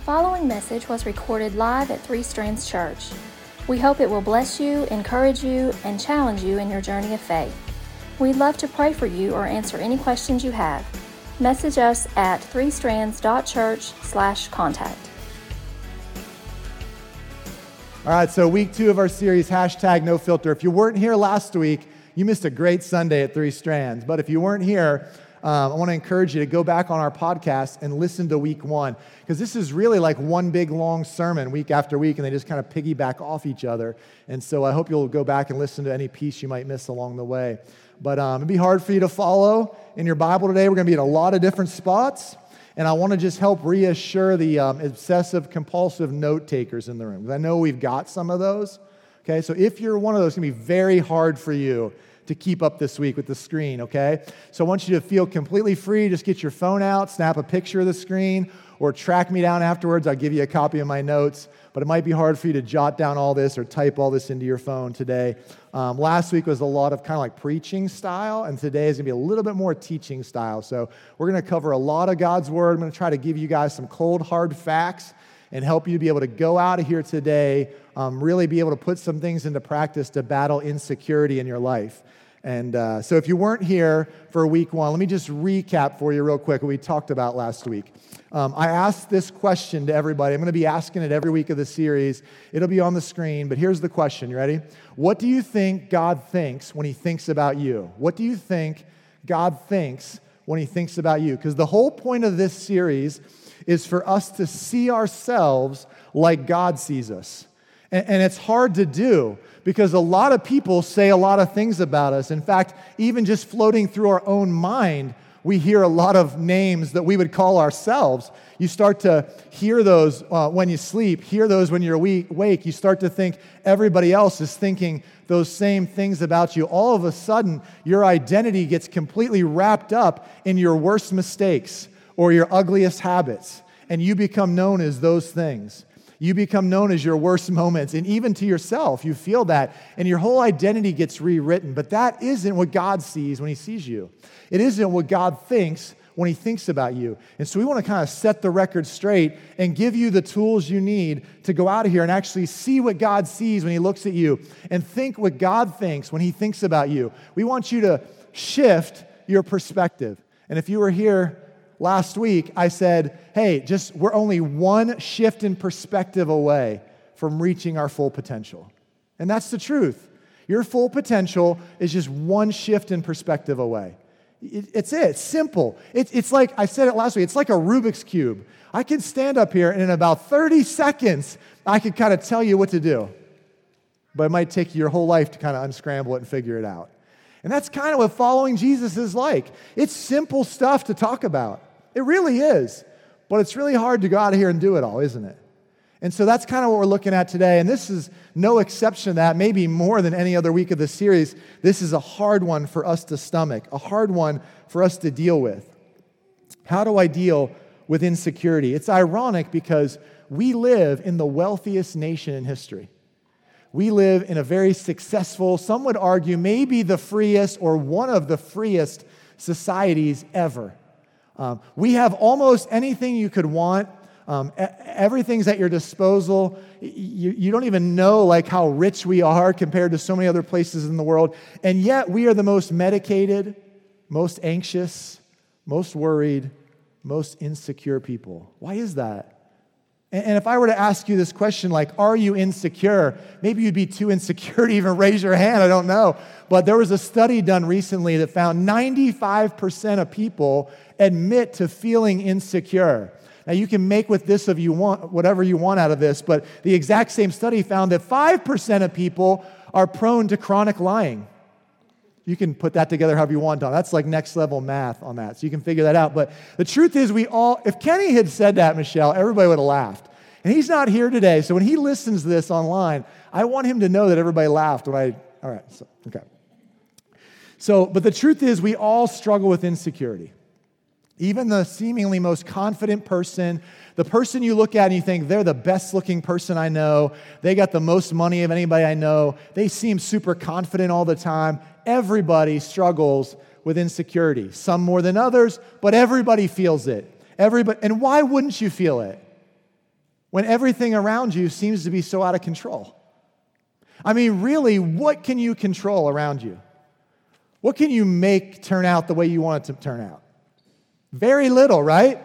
The following message was recorded live at Three Strands Church. We hope it will bless you, encourage you, and challenge you in your journey of faith. We'd love to pray for you or answer any questions you have. Message us at threestrands.church/contact. All right, so week two of our series, hashtag no filter. If you weren't here last week, you missed a great Sunday at Three Strands. But if you weren't here, um, I want to encourage you to go back on our podcast and listen to week one, because this is really like one big long sermon week after week, and they just kind of piggyback off each other. And so I hope you'll go back and listen to any piece you might miss along the way. But um, it'd be hard for you to follow in your Bible today. We're going to be in a lot of different spots. And I want to just help reassure the um, obsessive compulsive note takers in the room. I know we've got some of those. Okay, so if you're one of those, it's going to be very hard for you to keep up this week with the screen, okay? So I want you to feel completely free. Just get your phone out, snap a picture of the screen, or track me down afterwards. I'll give you a copy of my notes. But it might be hard for you to jot down all this or type all this into your phone today. Um, last week was a lot of kind of like preaching style, and today is to be a little bit more teaching style. So we're to cover a lot of God's Word. I'm to try to give you guys some cold, hard facts and help you to be able to go out of here today, um, really be able to put some things into practice to battle insecurity in your life. And uh, so, if you weren't here for week one, let me just recap for you real quick what we talked about last week. Um, I asked this question to everybody. I'm going to be asking it every week of the series. It'll be on the screen, but here's the question. You ready? What do you think God thinks when He thinks about you? What do you think God thinks when He thinks about you? Because the whole point of this series is for us to see ourselves like God sees us. And, and it's hard to do because a lot of people say a lot of things about us. In fact, even just floating through our own mind, we hear a lot of names that we would call ourselves. You start to hear those uh, when you sleep, hear those when you're awake. You start to think everybody else is thinking those same things about you. All of a sudden, your identity gets completely wrapped up in your worst mistakes or your ugliest habits, and you become known as those things. You become known as your worst moments. And even to yourself, you feel that. And your whole identity gets rewritten. But that isn't what God sees when He sees you. It isn't what God thinks when He thinks about you. And so we want to kind of set the record straight and give you the tools you need to go out of here and actually see what God sees when He looks at you and think what God thinks when He thinks about you. We want you to shift your perspective. And if you were here last week, I said, hey, just we're only one shift in perspective away from reaching our full potential. And that's the truth. Your full potential is just one shift in perspective away. it's it. It's simple. it's like, I said it last week, it's like a Rubik's Cube. I can stand up here and in about 30 seconds, I can kind of tell you what to do. But it might take you your whole life to kind of unscramble it and figure it out. And that's kind of what following Jesus is like. It's simple stuff to talk about. It really is. But it's really hard to go out of here and do it all, isn't it? And so that's kind of what we're looking at today. And this is no exception to that, maybe more than any other week of the series. This is a hard one for us to stomach, a hard one for us to deal with. How do I deal with insecurity? It's ironic because we live in the wealthiest nation in history. We live in a very successful, some would argue, maybe the freest or one of the freest societies ever. Um, we have almost anything you could want. Um, everything's at your disposal. You, you don't even know like how rich we are compared to so many other places in the world. And yet we are the most medicated, most anxious, most worried, most insecure people. Why is that? And if I were to ask you this question, like, are you insecure? Maybe you'd be too insecure to even raise your hand. I don't know. But there was a study done recently that found 95% of people admit to feeling insecure. Now, you can make with this of you want, whatever you want out of this, but the exact same study found that 5% of people are prone to chronic lying. You can put that together however you want, Don. That's like next level math on that. So you can figure that out. But the truth is, we all, if Kenny had said that, Michelle, everybody would have laughed. And he's not here today. So when he listens to this online, I want him to know that everybody laughed when I, all right, so, okay. So, but the truth is, we all struggle with insecurity. Even the seemingly most confident person, the person you look at and you think they're the best looking person I know, they got the most money of anybody I know, they seem super confident all the time. Everybody struggles with insecurity, some more than others, but everybody feels it. Everybody, and why wouldn't you feel it? when everything around you seems to be so out of control? I mean, really, what can you control around you? What can you make turn out the way you want it to turn out? Very little, right?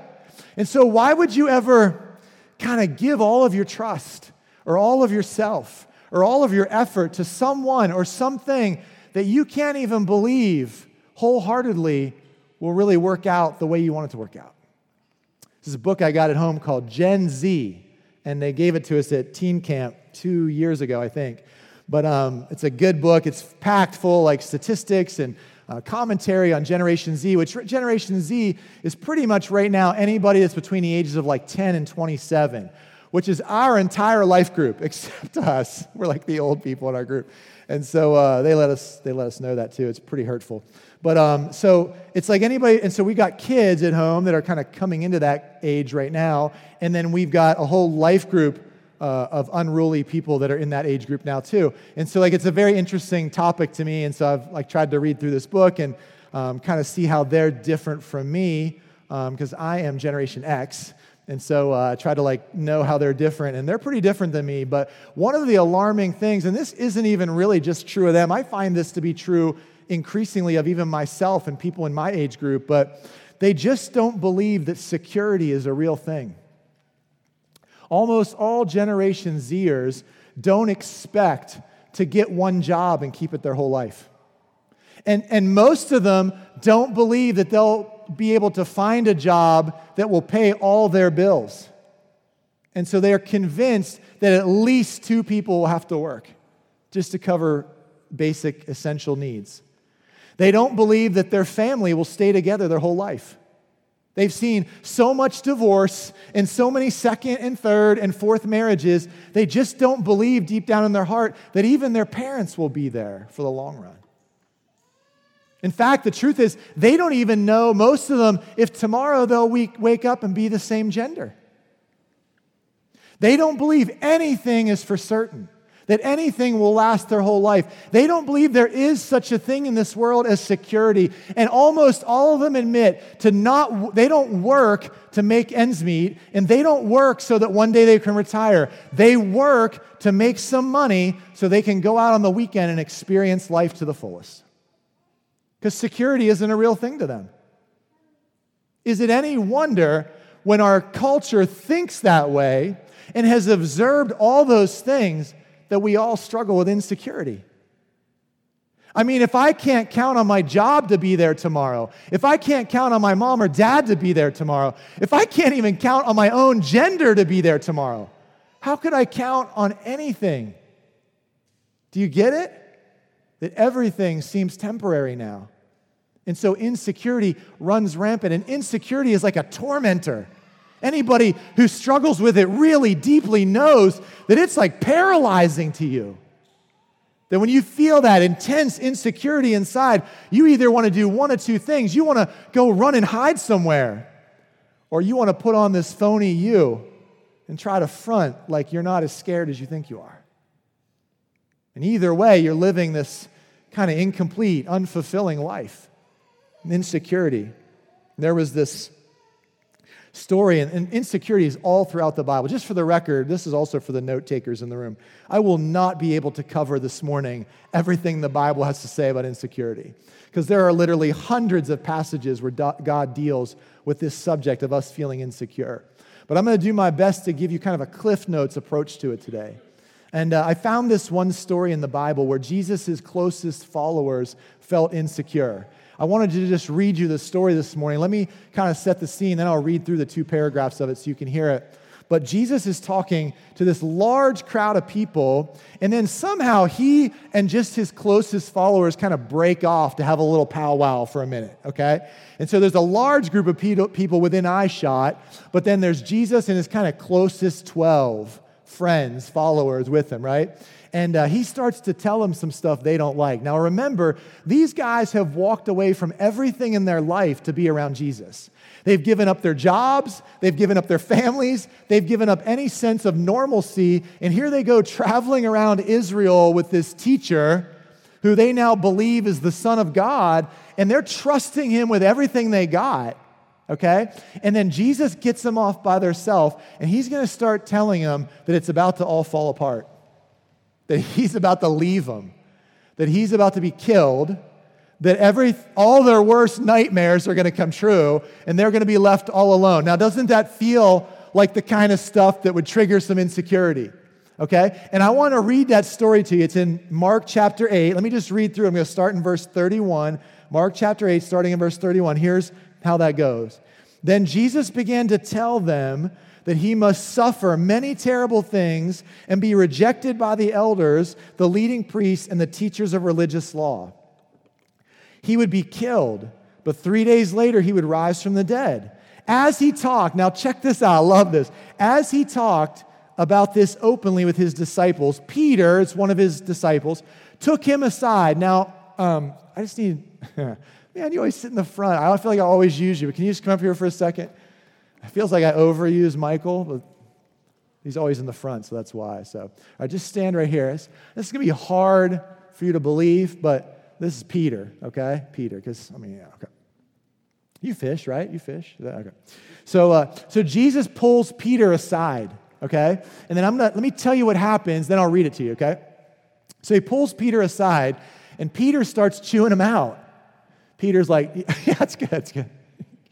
And so, why would you ever kind of give all of your trust or all of yourself or all of your effort to someone or something that you can't even believe wholeheartedly will really work out the way you want it to work out? This is a book I got at home called Gen Z, and they gave it to us at teen camp two years ago, I think. But um, it's a good book. It's packed full like statistics and uh, commentary on Generation Z, which Generation Z is pretty much right now anybody that's between the ages of like 10 and 27, which is our entire life group, except us. We're like the old people in our group. And so uh, they, let us, they let us know that too. It's pretty hurtful. But um, so it's like anybody, and so we got kids at home that are kind of coming into that age right now. And then we've got a whole life group uh, of unruly people that are in that age group now too. And so like it's a very interesting topic to me. And so I've like tried to read through this book and um, kind of see how they're different from me because um, I am Generation X. And so uh, I try to like know how they're different, and they're pretty different than me. But one of the alarming things, and this isn't even really just true of them, I find this to be true increasingly of even myself and people in my age group, but they just don't believe that security is a real thing. Almost all Generation Zers don't expect to get one job and keep it their whole life. And, and most of them don't believe that they'll be able to find a job that will pay all their bills. And so they are convinced that at least two people will have to work just to cover basic essential needs. They don't believe that their family will stay together their whole life. They've seen so much divorce and so many second and third and fourth marriages, they just don't believe deep down in their heart that even their parents will be there for the long run. In fact, the truth is, they don't even know, most of them, if tomorrow they'll wake up and be the same gender. They don't believe anything is for certain that anything will last their whole life. They don't believe there is such a thing in this world as security. And almost all of them admit to not, they don't work to make ends meet, and they don't work so that one day they can retire. They work to make some money so they can go out on the weekend and experience life to the fullest. Because security isn't a real thing to them. Is it any wonder when our culture thinks that way and has observed all those things? that we all struggle with insecurity. I mean, if I can't count on my job to be there tomorrow, if I can't count on my mom or dad to be there tomorrow, if I can't even count on my own gender to be there tomorrow, how could I count on anything? Do you get it? That everything seems temporary now. And so insecurity runs rampant, and insecurity is like a tormentor. Anybody who struggles with it really deeply knows that it's like paralyzing to you. That when you feel that intense insecurity inside, you either want to do one of two things. You want to go run and hide somewhere, or you want to put on this phony you and try to front like you're not as scared as you think you are. And either way, you're living this kind of incomplete, unfulfilling life. Insecurity. There was this story, and, insecurity is all throughout the Bible. Just for the record, this is also for the note takers in the room. I will not be able to cover this morning everything the Bible has to say about insecurity, because there are literally hundreds of passages where God deals with this subject of us feeling insecure. But I'm going to do my best to give you kind of a Cliff Notes approach to it today. And uh, I found this one story in the Bible where Jesus' closest followers felt insecure. I wanted to just read you the story this morning. Let me kind of set the scene, then I'll read through the two paragraphs of it so you can hear it. But Jesus is talking to this large crowd of people, and then somehow he and just his closest followers kind of break off to have a little powwow for a minute, okay? And so there's a large group of people within eyeshot, but then there's Jesus and his kind of closest 12 friends, followers with him, right? And uh, he starts to tell them some stuff they don't like. Now, remember, these guys have walked away from everything in their life to be around Jesus. They've given up their jobs, they've given up their families, they've given up any sense of normalcy, and here they go traveling around Israel with this teacher who they now believe is the Son of God, and they're trusting him with everything they got. okay? And then Jesus gets them off by themselves, and he's going to start telling them that it's about to all fall apart, that he's about to leave them, that he's about to be killed, that every, all their worst nightmares are going to come true, and they're going to be left all alone. Now, doesn't that feel like the kind of stuff that would trigger some insecurity? Okay? And I want to read that story to you. It's in Mark chapter 8. Let me just read through. I'm going to start in verse 31. Mark chapter 8, starting in verse 31. Here's how that goes. Then Jesus began to tell them that he must suffer many terrible things and be rejected by the elders, the leading priests, and the teachers of religious law. He would be killed, but three days later he would rise from the dead. As he talked, now check this out, I love this. As he talked about this openly with his disciples, Peter, it's one of his disciples, took him aside. Now, um, I just need Man, you always sit in the front. I feel like I always use you. But can you just come up here for a second? It feels like I overuse Michael, but he's always in the front, so that's why. So I just stand right here. This, this is going to be hard for you to believe, but this is Peter, okay? Peter, because, I mean, yeah, okay. You fish, right? You fish? Okay. So, uh, so Jesus pulls Peter aside, okay? And then I'm gonna, let me tell you what happens, then I'll read it to you, okay? So he pulls Peter aside, and Peter starts chewing him out. Peter's like, yeah, that's good, that's good.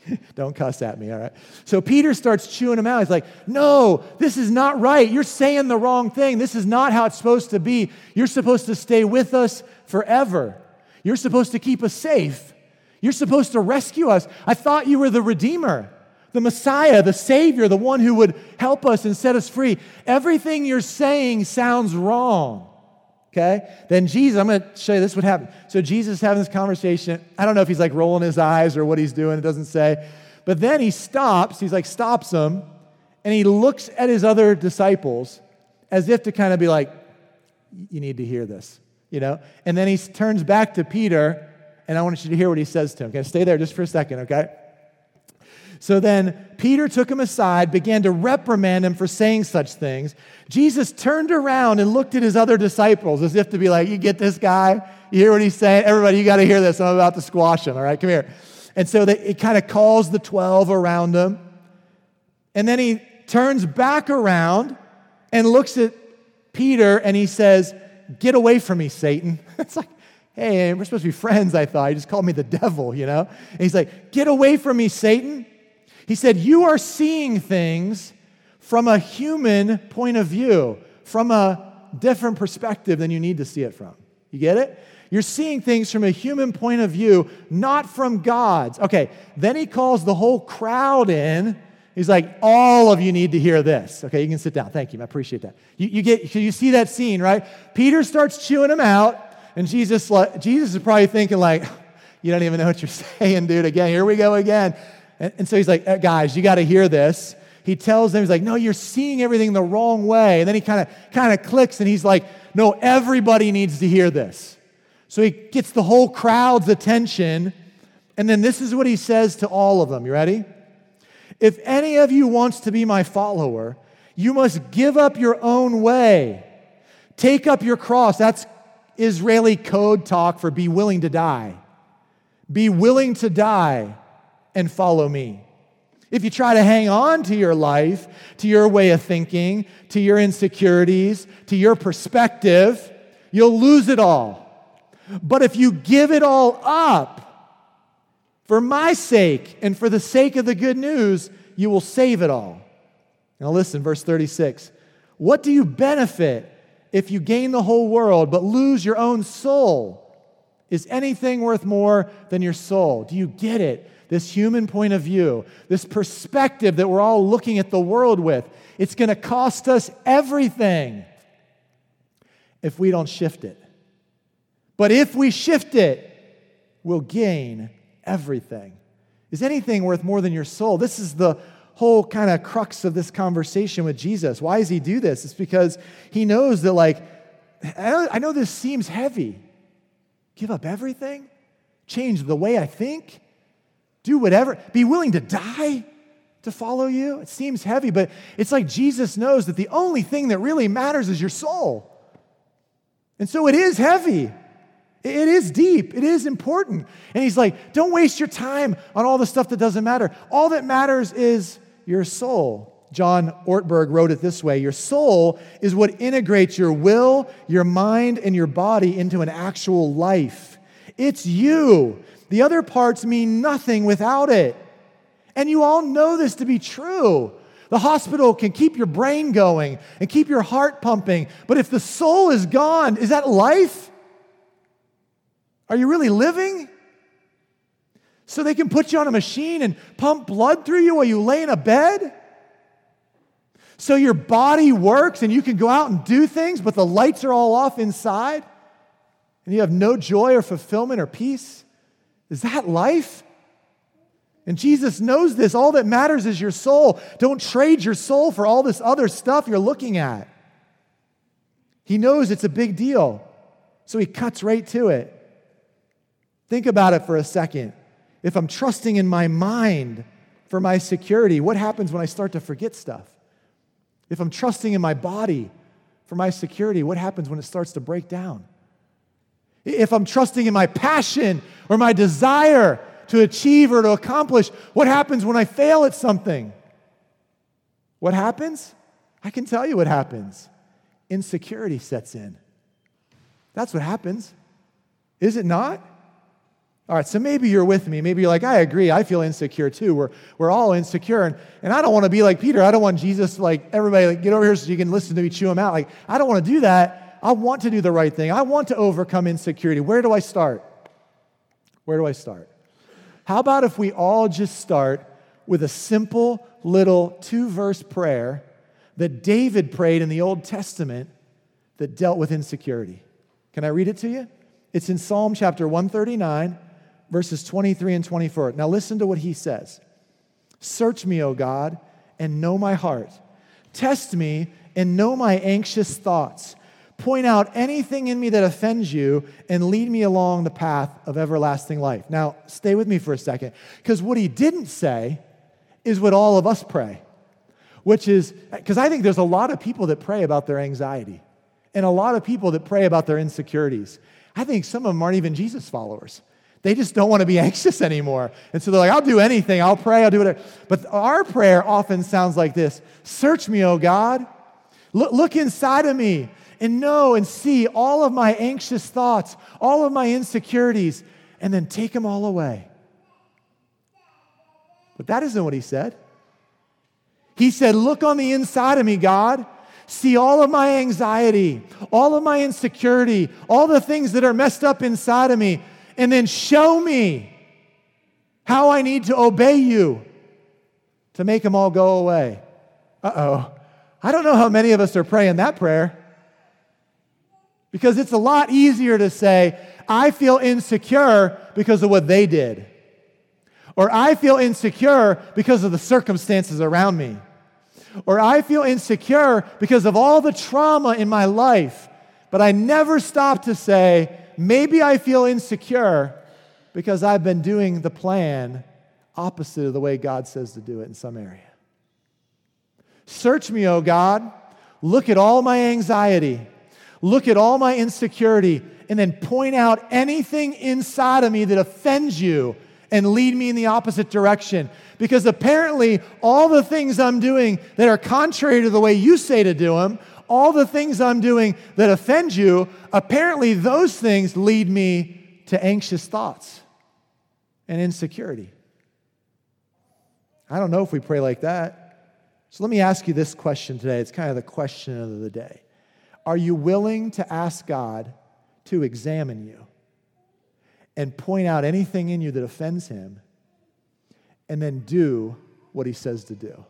Don't cuss at me, all right? So Peter starts chewing him out. He's like, No, this is not right. You're saying the wrong thing. This is not how it's supposed to be. You're supposed to stay with us forever. You're supposed to keep us safe. You're supposed to rescue us. I thought you were the Redeemer, the Messiah, the Savior, the one who would help us and set us free. Everything you're saying sounds wrong. Okay? Then Jesus, I'm going to show you this would happen. So Jesus is having this conversation. I don't know if he's like rolling his eyes or what he's doing, it doesn't say. But then he stops, he's like, stops them, and he looks at his other disciples as if to kind of be like, you need to hear this, you know? And then he turns back to Peter, and I want you to hear what he says to him. Okay, stay there just for a second, okay? So then Peter took him aside, began to reprimand him for saying such things. Jesus turned around and looked at his other disciples as if to be like, You get this guy? You hear what he's saying? Everybody, you got to hear this. I'm about to squash him, all right? Come here. And so they, it kind of calls the 12 around him. And then he turns back around and looks at Peter and he says, Get away from me, Satan. it's like, Hey, we're supposed to be friends, I thought. He just called me the devil, you know? And he's like, Get away from me, Satan. He said, You are seeing things from a human point of view, from a different perspective than you need to see it from. You get it? You're seeing things from a human point of view, not from God's. Okay, then he calls the whole crowd in. He's like, all of you need to hear this. Okay, you can sit down. Thank you. I appreciate that. You, you get, you see that scene, right? Peter starts chewing him out, and Jesus, Jesus is probably thinking like, you don't even know what you're saying, dude. Again, here we go again. And, and so he's like, eh, guys, you got to hear this. He tells them, he's like, no, you're seeing everything the wrong way. And then he kind of kind of clicks and he's like, no, everybody needs to hear this. So he gets the whole crowd's attention. And then this is what he says to all of them. You ready? If any of you wants to be my follower, you must give up your own way. Take up your cross. That's Israeli code talk for be willing to die. Be willing to die and follow me. If you try to hang on to your life, to your way of thinking, to your insecurities, to your perspective, you'll lose it all. But if you give it all up for my sake and for the sake of the good news, you will save it all. Now, listen, verse 36. What do you benefit if you gain the whole world but lose your own soul? Is anything worth more than your soul? Do you get it? This human point of view, this perspective that we're all looking at the world with, it's going to cost us everything if we don't shift it. But if we shift it, we'll gain everything. Is anything worth more than your soul? This is the whole kind of crux of this conversation with Jesus. Why does he do this? It's because he knows that, like, I know this seems heavy. Give up everything? Change the way I think? Do whatever, be willing to die to follow you. It seems heavy, but it's like Jesus knows that the only thing that really matters is your soul. And so it is heavy. It is deep, it is important. And he's like, don't waste your time on all the stuff that doesn't matter. All that matters is your soul. John Ortberg wrote it this way Your soul is what integrates your will, your mind, and your body into an actual life. It's you. The other parts mean nothing without it. And you all know this to be true. The hospital can keep your brain going and keep your heart pumping, but if the soul is gone, is that life? Are you really living? So they can put you on a machine and pump blood through you while you lay in a bed? So your body works and you can go out and do things, but the lights are all off inside and you have no joy or fulfillment or peace? Is that life? And Jesus knows this. All that matters is your soul. Don't trade your soul for all this other stuff you're looking at. He knows it's a big deal, so he cuts right to it. Think about it for a second. If I'm trusting in my mind for my security, what happens when I start to forget stuff? If I'm trusting in my body for my security, what happens when it starts to break down? If I'm trusting in my passion or my desire to achieve or to accomplish. What happens when I fail at something? What happens? I can tell you what happens. Insecurity sets in. That's what happens. Is it not? All right, so maybe you're with me. Maybe you're like, I agree. I feel insecure too. We're, we're all insecure. And, and I don't want to be like Peter. I don't want Jesus, like, everybody, like, get over here so you can listen to me chew him out. Like, I don't want to do that. I want to do the right thing. I want to overcome insecurity. Where do I start? Where do I start? How about if we all just start with a simple little two verse prayer that David prayed in the Old Testament that dealt with insecurity? Can I read it to you? It's in Psalm chapter 139, verses 23 and 24. Now listen to what he says Search me, O God, and know my heart. Test me and know my anxious thoughts point out anything in me that offends you, and lead me along the path of everlasting life. Now, stay with me for a second, because what he didn't say is what all of us pray, which is because I think there's a lot of people that pray about their anxiety, and a lot of people that pray about their insecurities. I think some of them aren't even Jesus followers. They just don't want to be anxious anymore. And so they're like, I'll do anything. I'll pray. I'll do whatever. But our prayer often sounds like this Search me, O God. Look, look inside of me and know and see all of my anxious thoughts, all of my insecurities, and then take them all away. But that isn't what he said. He said, Look on the inside of me, God. See all of my anxiety, all of my insecurity, all the things that are messed up inside of me, and then show me how I need to obey you to make them all go away. Uh oh. I don't know how many of us are praying that prayer. Because it's a lot easier to say, I feel insecure because of what they did. Or I feel insecure because of the circumstances around me. Or I feel insecure because of all the trauma in my life. But I never stop to say, maybe I feel insecure because I've been doing the plan opposite of the way God says to do it in some area. Search me, O God. Look at all my anxiety look at all my insecurity, and then point out anything inside of me that offends you and lead me in the opposite direction. Because apparently, all the things I'm doing that are contrary to the way you say to do them, all the things I'm doing that offend you, apparently those things lead me to anxious thoughts and insecurity. I don't know if we pray like that. So let me ask you this question today. It's kind of the question of the day. Are you willing to ask God to examine you and point out anything in you that offends Him and then do what He says to do?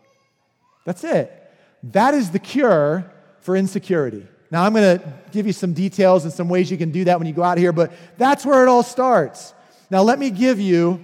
That's it. That is the cure for insecurity. Now, I'm going to give you some details and some ways you can do that when you go out here, but that's where it all starts. Now, let me give you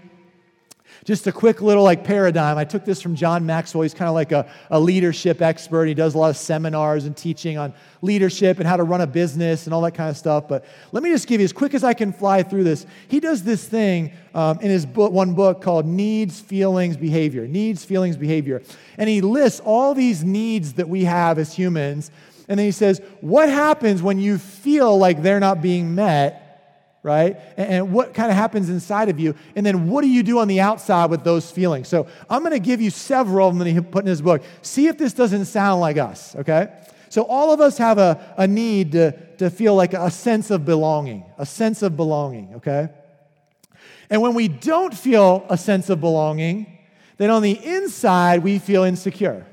just a quick little like paradigm. I took this from John Maxwell. He's kind of like a, a leadership expert. He does a lot of seminars and teaching on leadership and how to run a business and all that kind of stuff. But let me just give you as quick as I can fly through this. He does this thing um, in his book, one book called Needs, Feelings, Behavior. Needs, Feelings, Behavior. And he lists all these needs that we have as humans. And then he says, What happens when you feel like they're not being met? Right? And, and what kind of happens inside of you? And then what do you do on the outside with those feelings? So I'm going to give you several of them that he put in his book. See if this doesn't sound like us, okay? So all of us have a, a need to, to feel like a sense of belonging, a sense of belonging, okay? And when we don't feel a sense of belonging, then on the inside we feel insecure,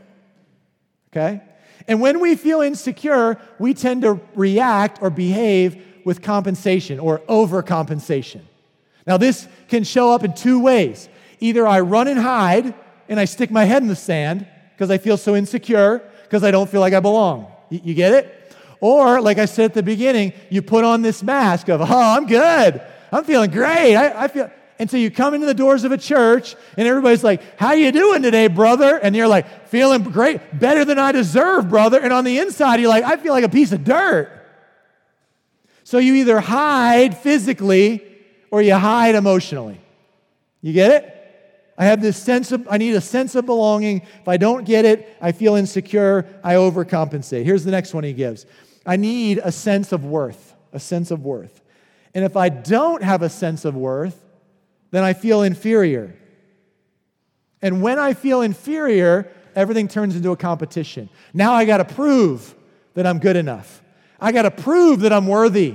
okay? And when we feel insecure, we tend to react or behave with compensation or overcompensation. Now, this can show up in two ways. Either I run and hide and I stick my head in the sand because I feel so insecure because I don't feel like I belong. You get it? Or, like I said at the beginning, you put on this mask of, oh, I'm good. I'm feeling great. I, I feel. And so you come into the doors of a church and everybody's like, How you doing today, brother? And you're like, feeling great, better than I deserve, brother. And on the inside, you're like, I feel like a piece of dirt. So you either hide physically or you hide emotionally. You get it? I have this sense of, I need a sense of belonging. If I don't get it, I feel insecure. I overcompensate. Here's the next one he gives I need a sense of worth, a sense of worth. And if I don't have a sense of worth, then I feel inferior. And when I feel inferior, everything turns into a competition. Now I got to prove that I'm good enough. I got to prove that I'm worthy.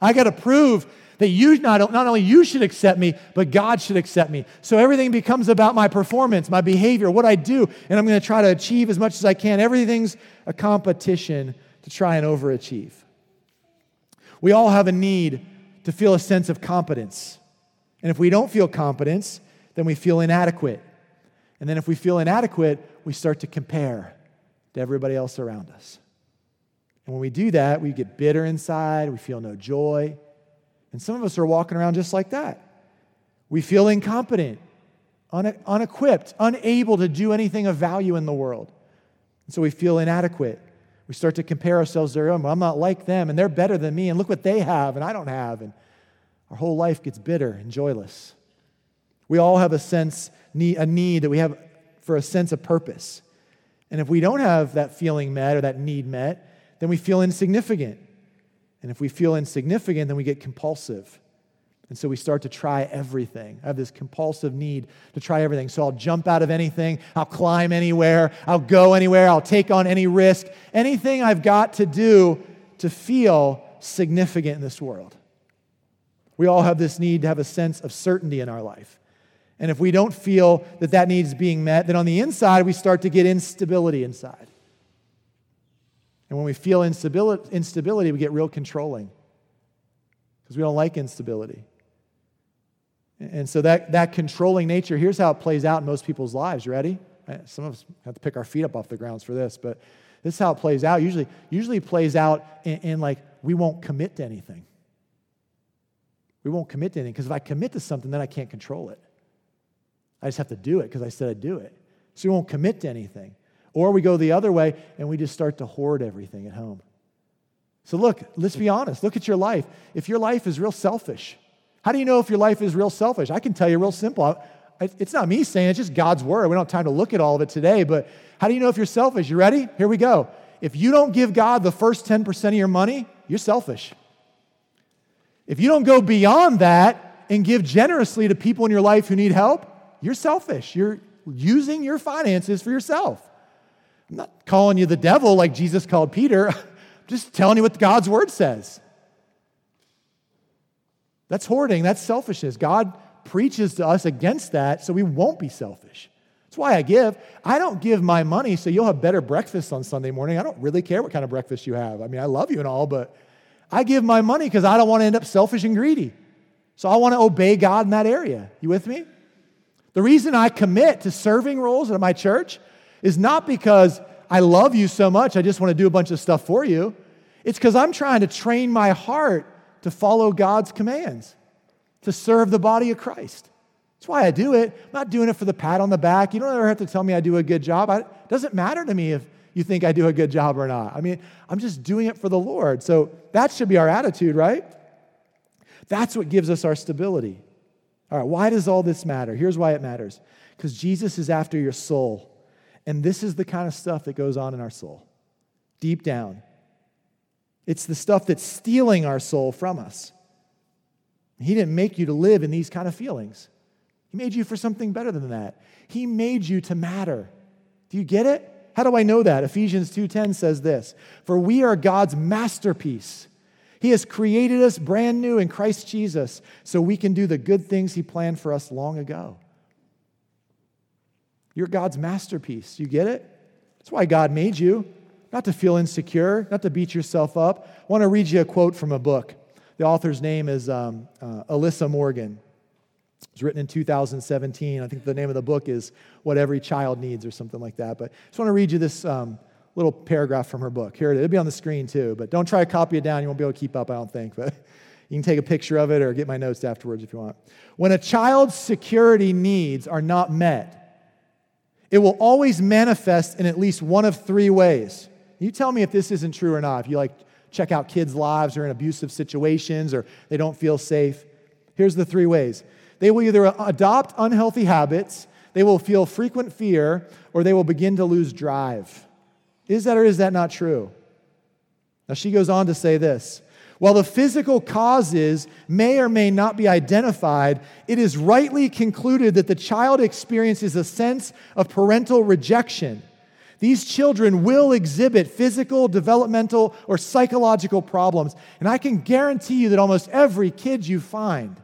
I got to prove that you not, not only you should accept me, but God should accept me. So everything becomes about my performance, my behavior, what I do, and I'm going to try to achieve as much as I can. Everything's a competition to try and overachieve. We all have a need to feel a sense of competence. And if we don't feel competence, then we feel inadequate. And then if we feel inadequate, we start to compare to everybody else around us. When we do that, we get bitter inside, we feel no joy. And some of us are walking around just like that. We feel incompetent, une- unequipped, unable to do anything of value in the world. And so we feel inadequate. We start to compare ourselves to them. I'm not like them, and they're better than me, and look what they have, and I don't have. And our whole life gets bitter and joyless. We all have a sense, a need that we have for a sense of purpose. And if we don't have that feeling met or that need met, then we feel insignificant. And if we feel insignificant, then we get compulsive. And so we start to try everything. I have this compulsive need to try everything. So I'll jump out of anything, I'll climb anywhere, I'll go anywhere, I'll take on any risk, anything I've got to do to feel significant in this world. We all have this need to have a sense of certainty in our life. And if we don't feel that that need is being met, then on the inside, we start to get instability inside. And when we feel instability, instability we get real controlling because we don't like instability. And so that, that controlling nature, here's how it plays out in most people's lives. Ready? Uh, some of us have to pick our feet up off the grounds for this, but this is how it plays out. Usually, usually plays out in, in like we won't commit to anything. We won't commit to anything because if I commit to something, then I can't control it. I just have to do it because I said I'd do it. So we won't commit to anything. Or we go the other way and we just start to hoard everything at home. So, look, let's be honest. Look at your life. If your life is real selfish, how do you know if your life is real selfish? I can tell you real simple. It's not me saying, it's just God's word. We don't have time to look at all of it today, but how do you know if you're selfish? You ready? Here we go. If you don't give God the first 10% of your money, you're selfish. If you don't go beyond that and give generously to people in your life who need help, you're selfish. You're using your finances for yourself. I'm not calling you the devil like Jesus called Peter. I'm just telling you what God's word says. That's hoarding, that's selfishness. God preaches to us against that so we won't be selfish. That's why I give. I don't give my money so you'll have better breakfast on Sunday morning. I don't really care what kind of breakfast you have. I mean, I love you and all, but I give my money because I don't want to end up selfish and greedy. So I want to obey God in that area. You with me? The reason I commit to serving roles at my church is not because I love you so much, I just want to do a bunch of stuff for you. It's because I'm trying to train my heart to follow God's commands, to serve the body of Christ. That's why I do it. I'm not doing it for the pat on the back. You don't ever have to tell me I do a good job. it doesn't matter to me if you think I do a good job or not. I mean, I'm just doing it for the Lord. So that should be our attitude, right? That's what gives us our stability. All right, why does all this matter? Here's why it matters because Jesus is after your soul. And this is the kind of stuff that goes on in our soul, deep down. It's the stuff that's stealing our soul from us. He didn't make you to live in these kind of feelings. He made you for something better than that. He made you to matter. Do you get it? How do I know that? Ephesians 2:10 says this, "For we are God's masterpiece. He has created us brand new in Christ Jesus so we can do the good things he planned for us long ago." You're God's masterpiece. You get it? That's why God made you, not to feel insecure, not to beat yourself up. I want to read you a quote from a book. The author's name is um, uh, Alyssa Morgan. It's written in 2017. I think the name of the book is What Every Child Needs or something like that. But I just want to read you this um, little paragraph from her book. Here it is. It'll be on the screen too, but don't try to copy it down. You won't be able to keep up, I don't think. But you can take a picture of it or get my notes afterwards if you want. When a child's security needs are not met, it will always manifest in at least one of three ways. You tell me if this isn't true or not. If you like check out kids' lives or in abusive situations or they don't feel safe. Here's the three ways they will either adopt unhealthy habits, they will feel frequent fear, or they will begin to lose drive. Is that or is that not true? Now, she goes on to say this while the physical causes may or may not be identified, it is rightly concluded that the child experiences a sense of parental rejection. These children will exhibit physical, developmental, or psychological problems. And I can guarantee you that almost every kid you find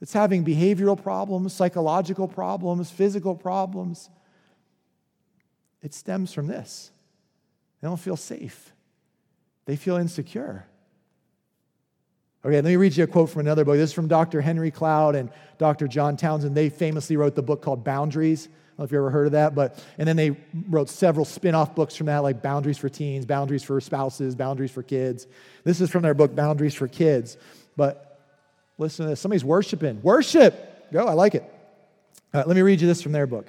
that's having behavioral problems, psychological problems, physical problems, it stems from this. They don't feel safe, they feel insecure. Okay, let me read you a quote from another book. This is from Dr. Henry Cloud and Dr. John Townsend. They famously wrote the book called Boundaries. I don't know if you ever heard of that, but and then they wrote several spin-off books from that, like Boundaries for Teens, Boundaries for Spouses, Boundaries for Kids. This is from their book Boundaries for Kids. But listen to this. Somebody's worshiping. Worship. Go, I like it. let me read you this from their book.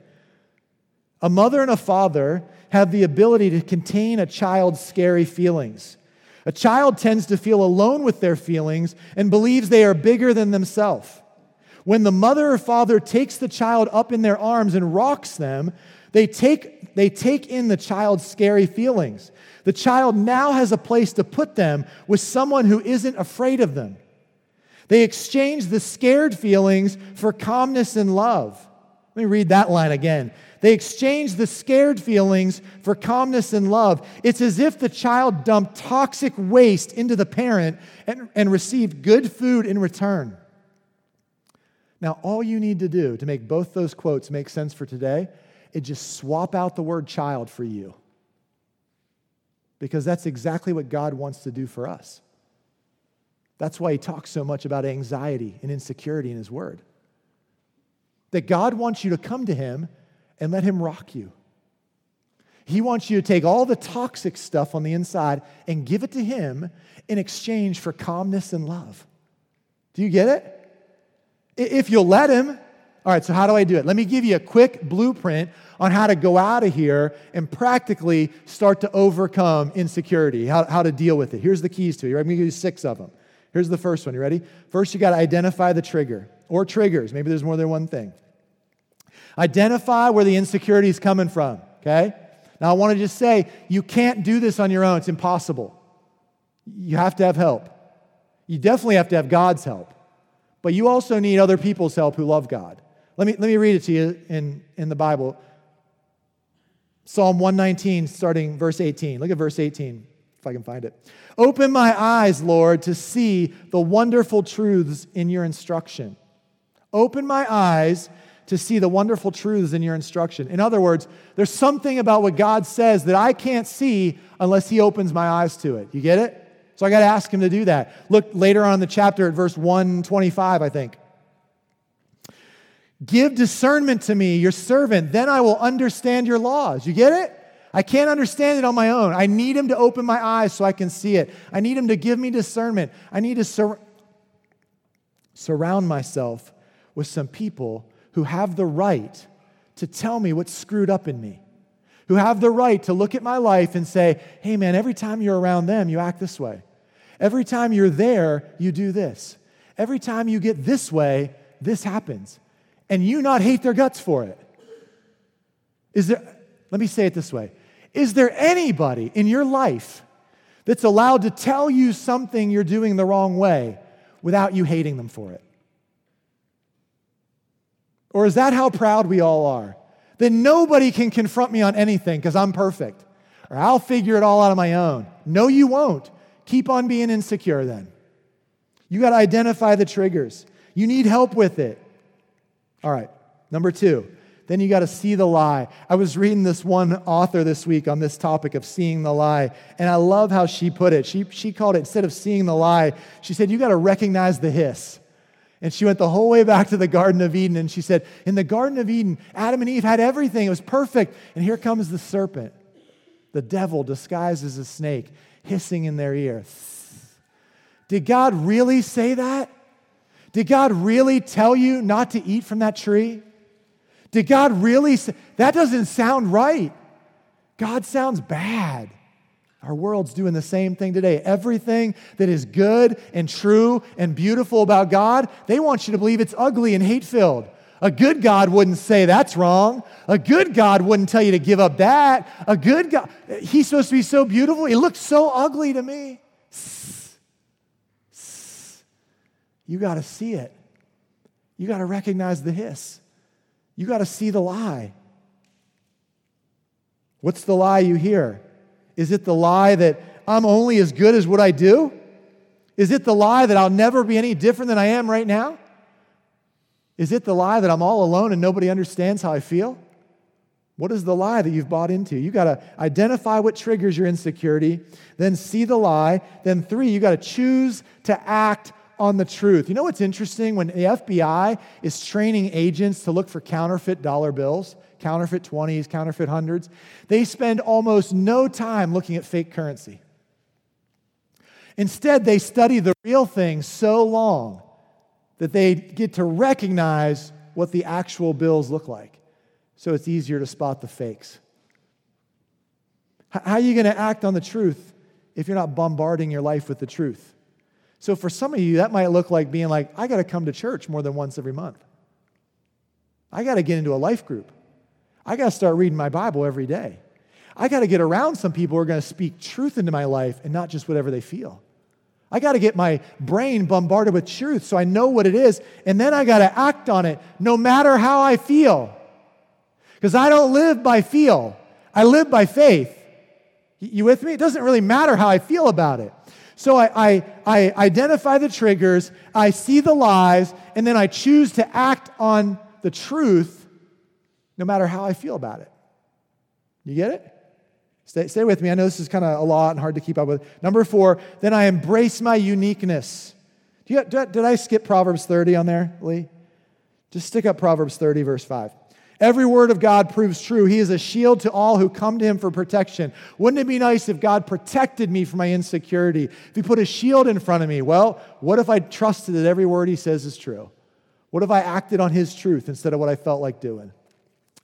A mother and a father have the ability to contain a child's scary feelings. A child tends to feel alone with their feelings and believes they are bigger than themselves. When the mother or father takes the child up in their arms and rocks them, they take, they take in the child's scary feelings. The child now has a place to put them with someone who isn't afraid of them. They exchange the scared feelings for calmness and love. Let me read that line again. They exchange the scared feelings for calmness and love. It's as if the child dumped toxic waste into the parent and, and received good food in return. Now, all you need to do to make both those quotes make sense for today is just swap out the word child for you. Because that's exactly what God wants to do for us. That's why he talks so much about anxiety and insecurity in his word. That God wants you to come to him and let Him rock you. He wants you to take all the toxic stuff on the inside and give it to Him in exchange for calmness and love. Do you get it? If you'll let Him. All right, so how do I do it? Let me give you a quick blueprint on how to go out of here and practically start to overcome insecurity, how, how to deal with it. Here's the keys to it. I'm going to give you six of them. Here's the first one. You ready? First, you got to identify the trigger or triggers. Maybe there's more than one thing. Identify where the insecurity is coming from, okay? Now, I want to just say you can't do this on your own, it's impossible. You have to have help. You definitely have to have God's help, but you also need other people's help who love God. Let me, let me read it to you in, in the Bible. Psalm 119, starting verse 18. Look at verse 18, if I can find it. Open my eyes, Lord, to see the wonderful truths in your instruction. Open my eyes to see the wonderful truths in your instruction. In other words, there's something about what God says that I can't see unless He opens my eyes to it. You get it? So I got to ask Him to do that. Look later on in the chapter at verse 125, I think. Give discernment to me, your servant, then I will understand your laws. You get it? I can't understand it on my own. I need him to open my eyes so I can see it. I need him to give me discernment. I need to sur- surround myself with some people who have the right to tell me what's screwed up in me, who have the right to look at my life and say, hey man, every time you're around them, you act this way. Every time you're there, you do this. Every time you get this way, this happens. And you not hate their guts for it. Is there, let me say it this way Is there anybody in your life that's allowed to tell you something you're doing the wrong way without you hating them for it? Or is that how proud we all are? Then nobody can confront me on anything because I'm perfect. Or I'll figure it all out on my own. No, you won't. Keep on being insecure then. You got to identify the triggers. You need help with it. All right, number two, then you got to see the lie. I was reading this one author this week on this topic of seeing the lie, and I love how she put it. She, she called it, instead of seeing the lie, she said, You got to recognize the hiss. And she went the whole way back to the Garden of Eden, and she said, In the Garden of Eden, Adam and Eve had everything, it was perfect. And here comes the serpent, the devil disguised as a snake, hissing in their ear. Did God really say that? Did God really tell you not to eat from that tree? Did God really say that doesn't sound right? God sounds bad. Our world's doing the same thing today. Everything that is good and true and beautiful about God, they want you to believe it's ugly and hate filled. A good God wouldn't say that's wrong. A good God wouldn't tell you to give up that. A good God, he's supposed to be so beautiful. He looks so ugly to me. You got to see it. You got to recognize the hiss. You got to see the lie. What's the lie you hear? Is it the lie that I'm only as good as what I do? Is it the lie that I'll never be any different than I am right now? Is it the lie that I'm all alone and nobody understands how I feel? What is the lie that you've bought into? You got to identify what triggers your insecurity, then see the lie. Then, three, you got to choose to act on the truth. You know what's interesting? When the FBI is training agents to look for counterfeit dollar bills, counterfeit 20s, counterfeit hundreds, they spend almost no time looking at fake currency. Instead, they study the real thing so long that they get to recognize what the actual bills look like. So it's easier to spot the fakes. How are you going to act on the truth if you're not bombarding your life with the truth? So for some of you, that might look like being like, I got to come to church more than once every month. I got to get into a life group. I got to start reading my Bible every day. I got to get around some people who are going to speak truth into my life and not just whatever they feel. I got to get my brain bombarded with truth so I know what it is, and then I got to act on it no matter how I feel. Because I don't live by feel, I live by faith. You with me? It doesn't really matter how I feel about it. So I, I, I identify the triggers, I see the lies, and then I choose to act on the truth no matter how I feel about it. You get it? Stay, stay with me. I know this is kind of a lot and hard to keep up with. Number four, then I embrace my uniqueness. You, did I skip Proverbs 30 on there, Lee? Just stick up Proverbs 30, verse 5. Every word of God proves true. He is a shield to all who come to him for protection. Wouldn't it be nice if God protected me from my insecurity? If he put a shield in front of me? Well, what if I trusted that every word he says is true? What if I acted on his truth instead of what I felt like doing?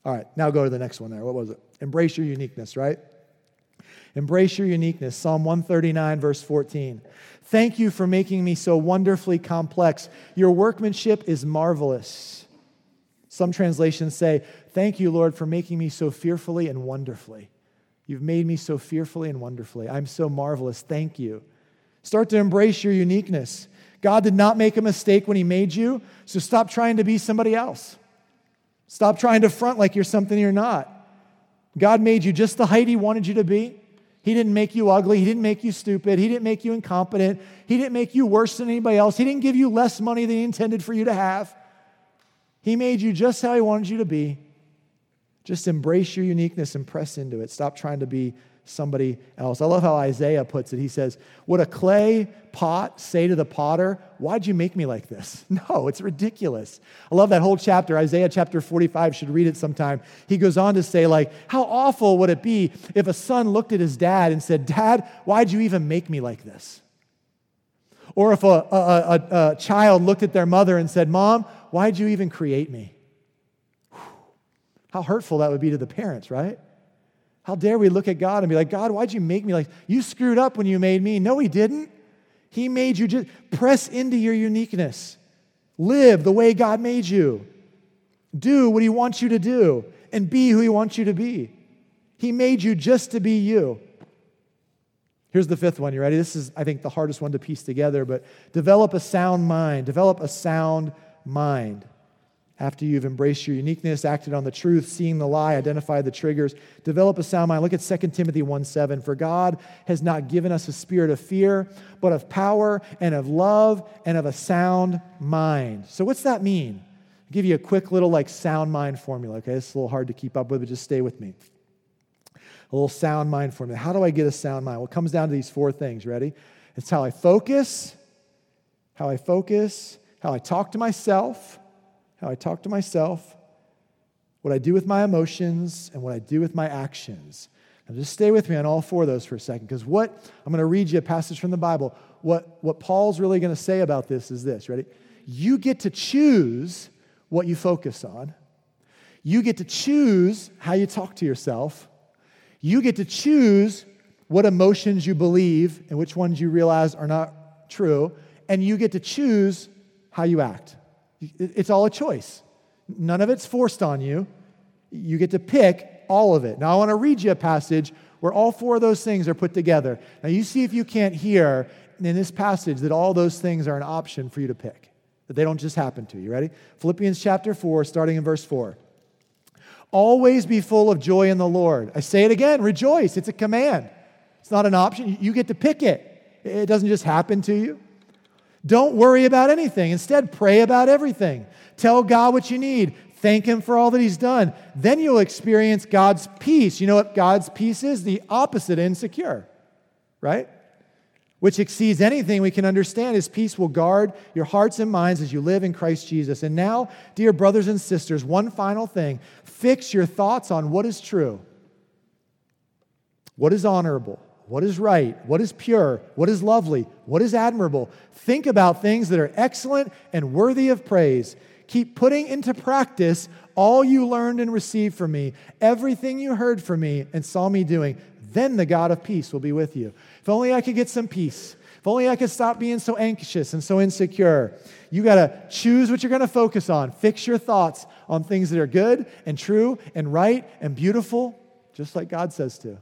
All right, now go to the next one there. What was it? Embrace your uniqueness, right? Embrace your uniqueness. Psalm 139, verse 14. Thank you for making me so wonderfully complex. Your workmanship is marvelous. Some translations say, Thank you, Lord, for making me so fearfully and wonderfully. You've made me so fearfully and wonderfully. I'm so marvelous. Thank you. Start to embrace your uniqueness. God did not make a mistake when He made you, so stop trying to be somebody else. Stop trying to front like you're something you're not. God made you just the height He wanted you to be. He didn't make you ugly. He didn't make you stupid. He didn't make you incompetent. He didn't make you worse than anybody else. He didn't give you less money than He intended for you to have. He made you just how He wanted you to be. Just embrace your uniqueness and press into it. Stop trying to be somebody else. I love how Isaiah puts it. He says, Would a clay pot say to the potter, Why'd you make me like this? No, it's ridiculous. I love that whole chapter. Isaiah chapter 45, should read it sometime. He goes on to say, like, how awful would it be if a son looked at his dad and said, Dad, why'd you even make me like this? Or if a, a, a, a child looked at their mother and said, Mom, why'd you even create me? How hurtful that would be to the parents, right? How dare we look at God and be like, God, why'd you make me like you screwed up when you made me? No, he didn't. He made you just press into your uniqueness. Live the way God made you. Do what he wants you to do and be who he wants you to be. He made you just to be you. Here's the fifth one. You ready? This is, I think, the hardest one to piece together, but develop a sound mind. Develop a sound mind. after you've embraced your uniqueness, acted on the truth, seen the lie, identified the triggers, develop a sound mind. Look at 2 Timothy 1 7. For God has not given us a spirit of fear, but of power and of love and of a sound mind. So, what's that mean? I'll give you a quick little like sound mind formula, okay? It's a little hard to keep up with, but just stay with me. A little sound mind formula. How do I get a sound mind? Well, it comes down to these four things. Ready? It's how I focus, how I focus, how I talk to myself how I talk to myself, what I do with my emotions, and what I do with my actions. Now, just stay with me on all four of those for a second, because what I'm going to read you a passage from the Bible. What, what Paul's really going to say about this is this ready? You get to choose what you focus on, you get to choose how you talk to yourself, you get to choose what emotions you believe and which ones you realize are not true, and you get to choose how you act. It's all a choice. None of it's forced on you. You get to pick all of it. Now, I want to read you a passage where all four of those things are put together. Now, you see if you can't hear in this passage that all those things are an option for you to pick, that they don't just happen to you. Ready? Philippians chapter 4, starting in verse 4. Always be full of joy in the Lord. I say it again rejoice. It's a command, it's not an option. You get to pick it, it doesn't just happen to you. Don't worry about anything. Instead, pray about everything. Tell God what you need. Thank Him for all that He's done. Then you'll experience God's peace. You know what God's peace is? The opposite, insecure, right? Which exceeds anything we can understand. His peace will guard your hearts and minds as you live in Christ Jesus. And now, dear brothers and sisters, one final thing fix your thoughts on what is true, what is honorable what is right, what is pure, what is lovely, what is admirable. Think about things that are excellent and worthy of praise. Keep putting into practice all you learned and received from me, everything you heard from me and saw me doing. Then the God of peace will be with you. If only I could get some peace. If only I could stop being so anxious and so insecure. You got to choose what you're going to focus on. Fix your thoughts on things that are good and true and right and beautiful, just like God says to.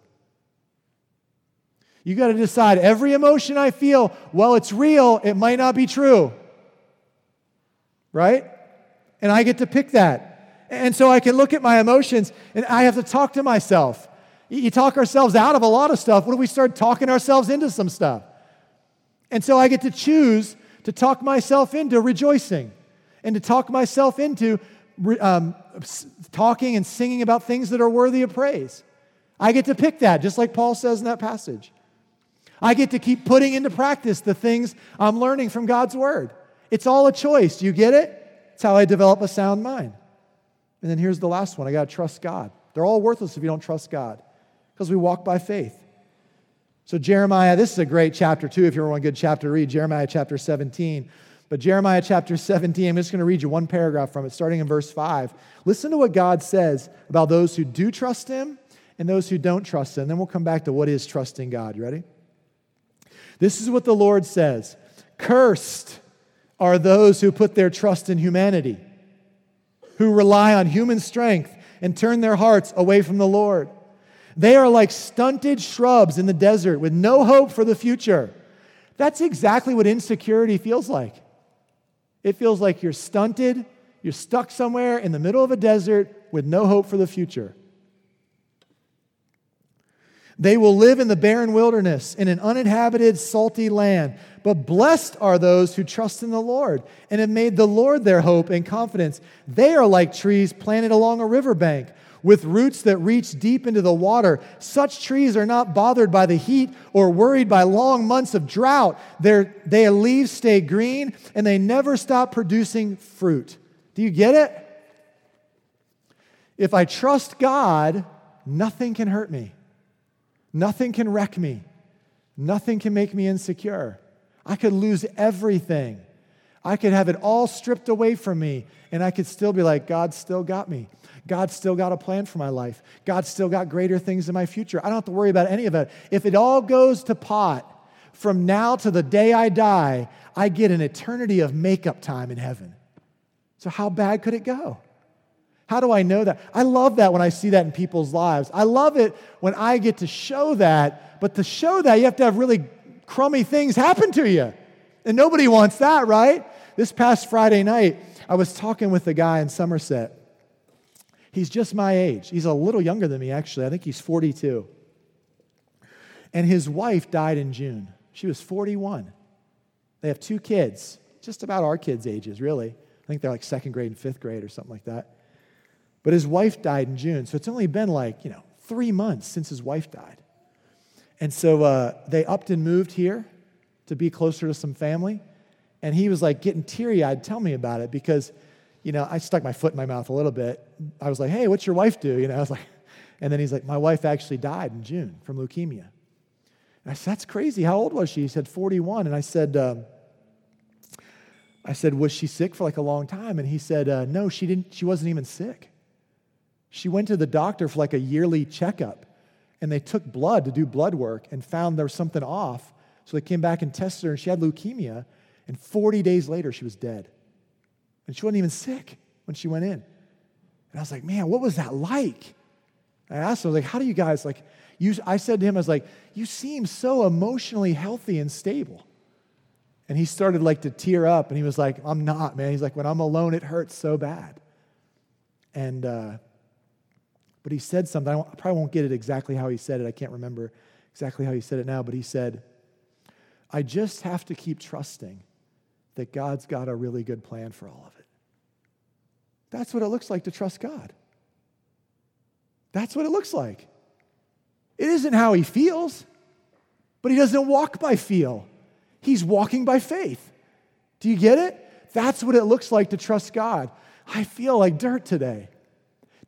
You got to decide every emotion I feel, well, it's real, it might not be true. Right? And I get to pick that. And so I can look at my emotions and I have to talk to myself. You talk ourselves out of a lot of stuff. What do we start talking ourselves into some stuff? And so I get to choose to talk myself into rejoicing and to talk myself into um, talking and singing about things that are worthy of praise. I get to pick that, just like Paul says in that passage. I get to keep putting into practice the things I'm learning from God's Word. It's all a choice. Do you get it? It's how I develop a sound mind. And then here's the last one I got to trust God. They're all worthless if you don't trust God because we walk by faith. So, Jeremiah, this is a great chapter too, if you want a good chapter to read, Jeremiah chapter 17. But Jeremiah chapter 17, I'm just going to read you one paragraph from it, starting in verse 5. Listen to what God says about those who do trust Him and those who don't trust Him. Then we'll come back to what is trusting God. You ready? This is what the Lord says Cursed are those who put their trust in humanity, who rely on human strength and turn their hearts away from the Lord. They are like stunted shrubs in the desert with no hope for the future. That's exactly what insecurity feels like. It feels like you're stunted, you're stuck somewhere in the middle of a desert with no hope for the future. They will live in the barren wilderness, in an uninhabited, salty land. But blessed are those who trust in the Lord and have made the Lord their hope and confidence. They are like trees planted along a riverbank with roots that reach deep into the water. Such trees are not bothered by the heat or worried by long months of drought. Their, their leaves stay green and they never stop producing fruit. Do you get it? If I trust God, nothing can hurt me. Nothing can wreck me. Nothing can make me insecure. I could lose everything. I could have it all stripped away from me, and I could still be like, God still got me. God still got a plan for my life. God still got greater things in my future. I don't have to worry about any of it. If it all goes to pot from now to the day I die, I get an eternity of makeup time in heaven. So, how bad could it go? How do I know that? I love that when I see that in people's lives. I love it when I get to show that, but to show that, you have to have really crummy things happen to you. And nobody wants that, right? this past Friday night, I was talking with a guy in Somerset. He's just my age. He's a little younger than me, actually. I think he's 42. And his wife died in June. She was 41. They have two kids, just about our kids' ages, really. I think they're like second grade and fifth grade or something like that. But his wife died in June. So it's only been like, you know, three months since his wife died. And so uh, they upped and moved here to be closer to some family. And he was like getting teary eyed, tell me about it because, you know, I stuck my foot in my mouth a little bit. I was like, hey, what's your wife do? You know, I was like, and then he's like, my wife actually died in June from leukemia. And I said, that's crazy. How old was she? He said, 41. And I said, um, I said, was she sick for like a long time? And he said, uh, no, she didn't. She wasn't even sick. She went to the doctor for like a yearly checkup, and they took blood to do blood work and found there was something off. So they came back and tested her, and she had leukemia. And 40 days later, she was dead. And she wasn't even sick when she went in. And I was like, man, what was that like? I asked him, like, how do you guys, like, you, I said to him, I was like, you seem so emotionally healthy and stable. And he started like to tear up and he was like, I'm not, man. He's like, when I'm alone, it hurts so bad. And, uh, but he said something. I, I probably won't get it exactly how he said it. I can't remember exactly how he said it now, but he said, I just have to keep trusting that God's got a really good plan for all of it. That's what it looks like to trust God. That's what it looks like. It isn't how he feels, but he doesn't walk by feel. He's walking by faith. Do you get it? That's what it looks like to trust God. I feel like dirt today.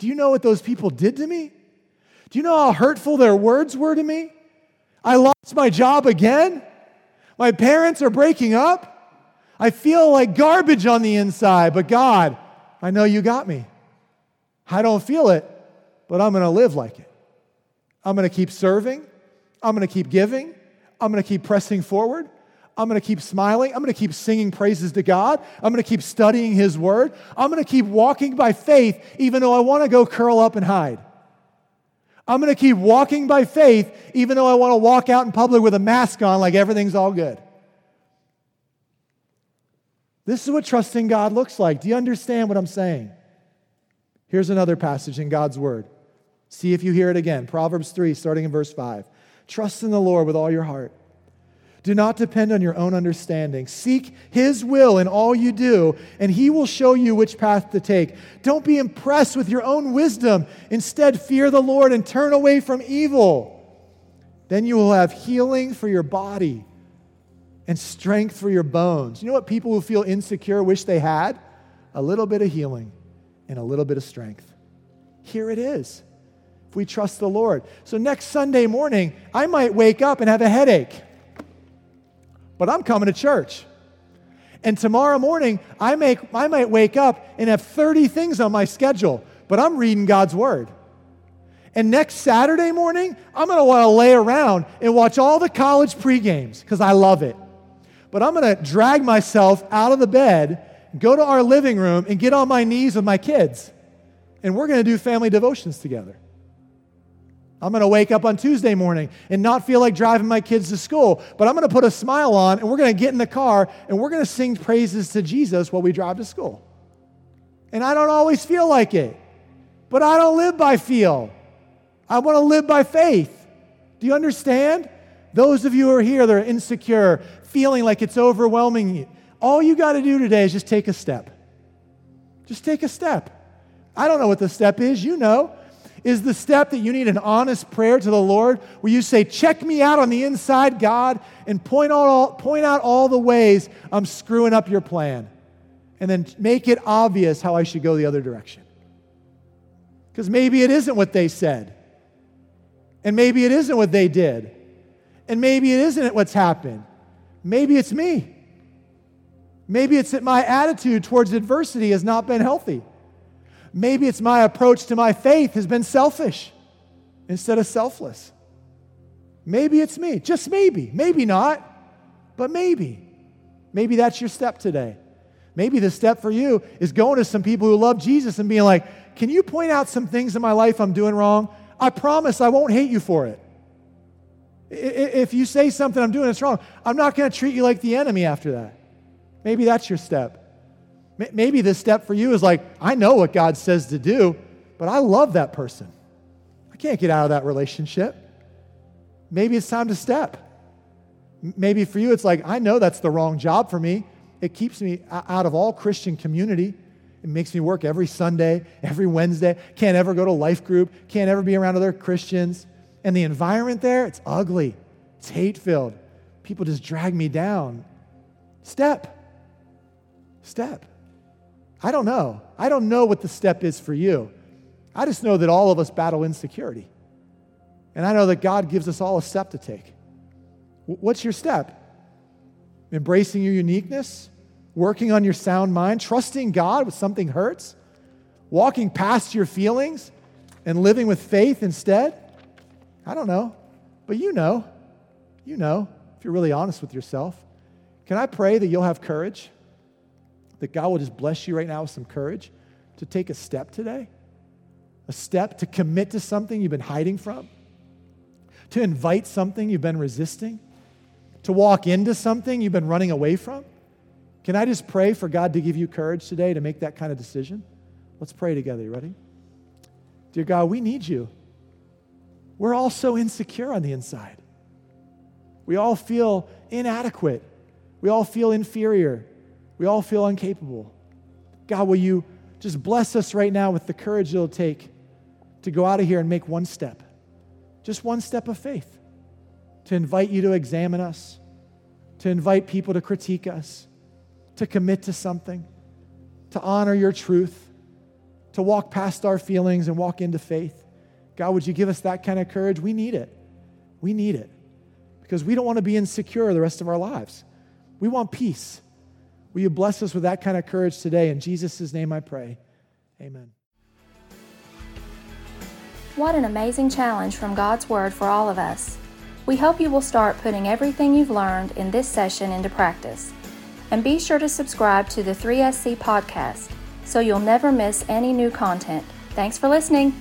Do you know what those people did to me? Do you know how hurtful their words were to me? I lost my job again. My parents are breaking up. I feel like garbage on the inside, but God, I know you got me. I don't feel it, but I'm going to live like it. I'm going to keep serving. I'm going to keep giving. I'm going to keep pressing forward. I'm going to keep smiling. I'm going to keep singing praises to God. I'm going to keep studying His Word. I'm going to keep walking by faith, even though I want to go curl up and hide. I'm going to keep walking by faith, even though I want to walk out in public with a mask on like everything's all good. This is what trusting God looks like. Do you understand what I'm saying? Here's another passage in God's Word. See if you hear it again. Proverbs 3, starting in verse 5. Trust in the Lord with all your heart do not depend on your own understanding. Seek His will in all you do, and He will show you which path to take. Don't be impressed with your own wisdom. Instead, fear the Lord and turn away from evil. Then you will have healing for your body and strength for your bones. You know what people who feel insecure wish they had? A little bit of healing and a little bit of strength. Here it is if we trust the Lord. So next Sunday morning, I might wake up and have a headache but I'm coming to church. And tomorrow morning, I, make, I might wake up and have 30 things on my schedule, but I'm reading God's Word. And next Saturday morning, I'm going to want to lay around and watch all the college pre-games because I love it. But I'm going to drag myself out of the bed, go to our living room, and get on my knees with my kids. And we're going to do family devotions together. I'm going to wake up on Tuesday morning and not feel like driving my kids to school, but I'm going to put a smile on and we're going to get in the car and we're going to sing praises to Jesus while we drive to school. And I don't always feel like it, but I don't live by feel. I want to live by faith. Do you understand? Those of you who are here that are insecure, feeling like it's overwhelming you, all you got to do today is just take a step. Just take a step. I don't know what the step is, you know is the step that you need an honest prayer to the Lord where you say, Check me out on the inside, God, and point out all, point out all the ways I'm screwing up your plan. And then make it obvious how I should go the other direction. Because maybe it isn't what they said. And maybe it isn't what they did. And maybe it isn't what's happened. Maybe it's me. Maybe it's that my attitude towards adversity has not been healthy. Maybe it's my approach to my faith has been selfish instead of selfless. Maybe it's me, just maybe. Maybe not, but maybe. Maybe that's your step today. Maybe the step for you is going to some people who love Jesus and being like, Can you point out some things in my life I'm doing wrong? I promise I won't hate you for it. If you say something I'm doing that's wrong, I'm not going to treat you like the enemy after that. Maybe that's your step. Maybe this step for you is like, I know what God says to do, but I love that person. I can't get out of that relationship. Maybe it's time to step. Maybe for you, it's like, I know that's the wrong job for me. It keeps me out of all Christian community. It makes me work every Sunday, every Wednesday. Can't ever go to life group. Can't ever be around other Christians. And the environment there, it's ugly. It's hate filled. People just drag me down. Step. Step. I don't know. I don't know what the step is for you. I just know that all of us battle insecurity. And I know that God gives us all a step to take. What's your step? Embracing your uniqueness? Working on your sound mind? Trusting God when something hurts? Walking past your feelings and living with faith instead? I don't know. But you know. You know, if you're really honest with yourself. Can I pray that you'll have courage? That God will just bless you right now with some courage to take a step today? A step to commit to something you've been hiding from? To invite something you've been resisting? To walk into something you've been running away from? Can I just pray for God to give you courage today to make that kind of decision? Let's pray together. You ready? Dear God, we need you. We're all so insecure on the inside. We all feel inadequate. We all feel inferior. We all feel incapable. God, will you just bless us right now with the courage it'll take to go out of here and make one step, just one step of faith, to invite you to examine us, to invite people to critique us, to commit to something, to honor your truth, to walk past our feelings and walk into faith. God, would you give us that kind of courage? We need it. We need it because we don't want to be insecure the rest of our lives. We want peace. Will you bless us with that kind of courage today? In Jesus' name I pray. Amen. What an amazing challenge from God's Word for all of us. We hope you will start putting everything you've learned in this session into practice. And be sure to subscribe to the 3SC podcast so you'll never miss any new content. Thanks for listening.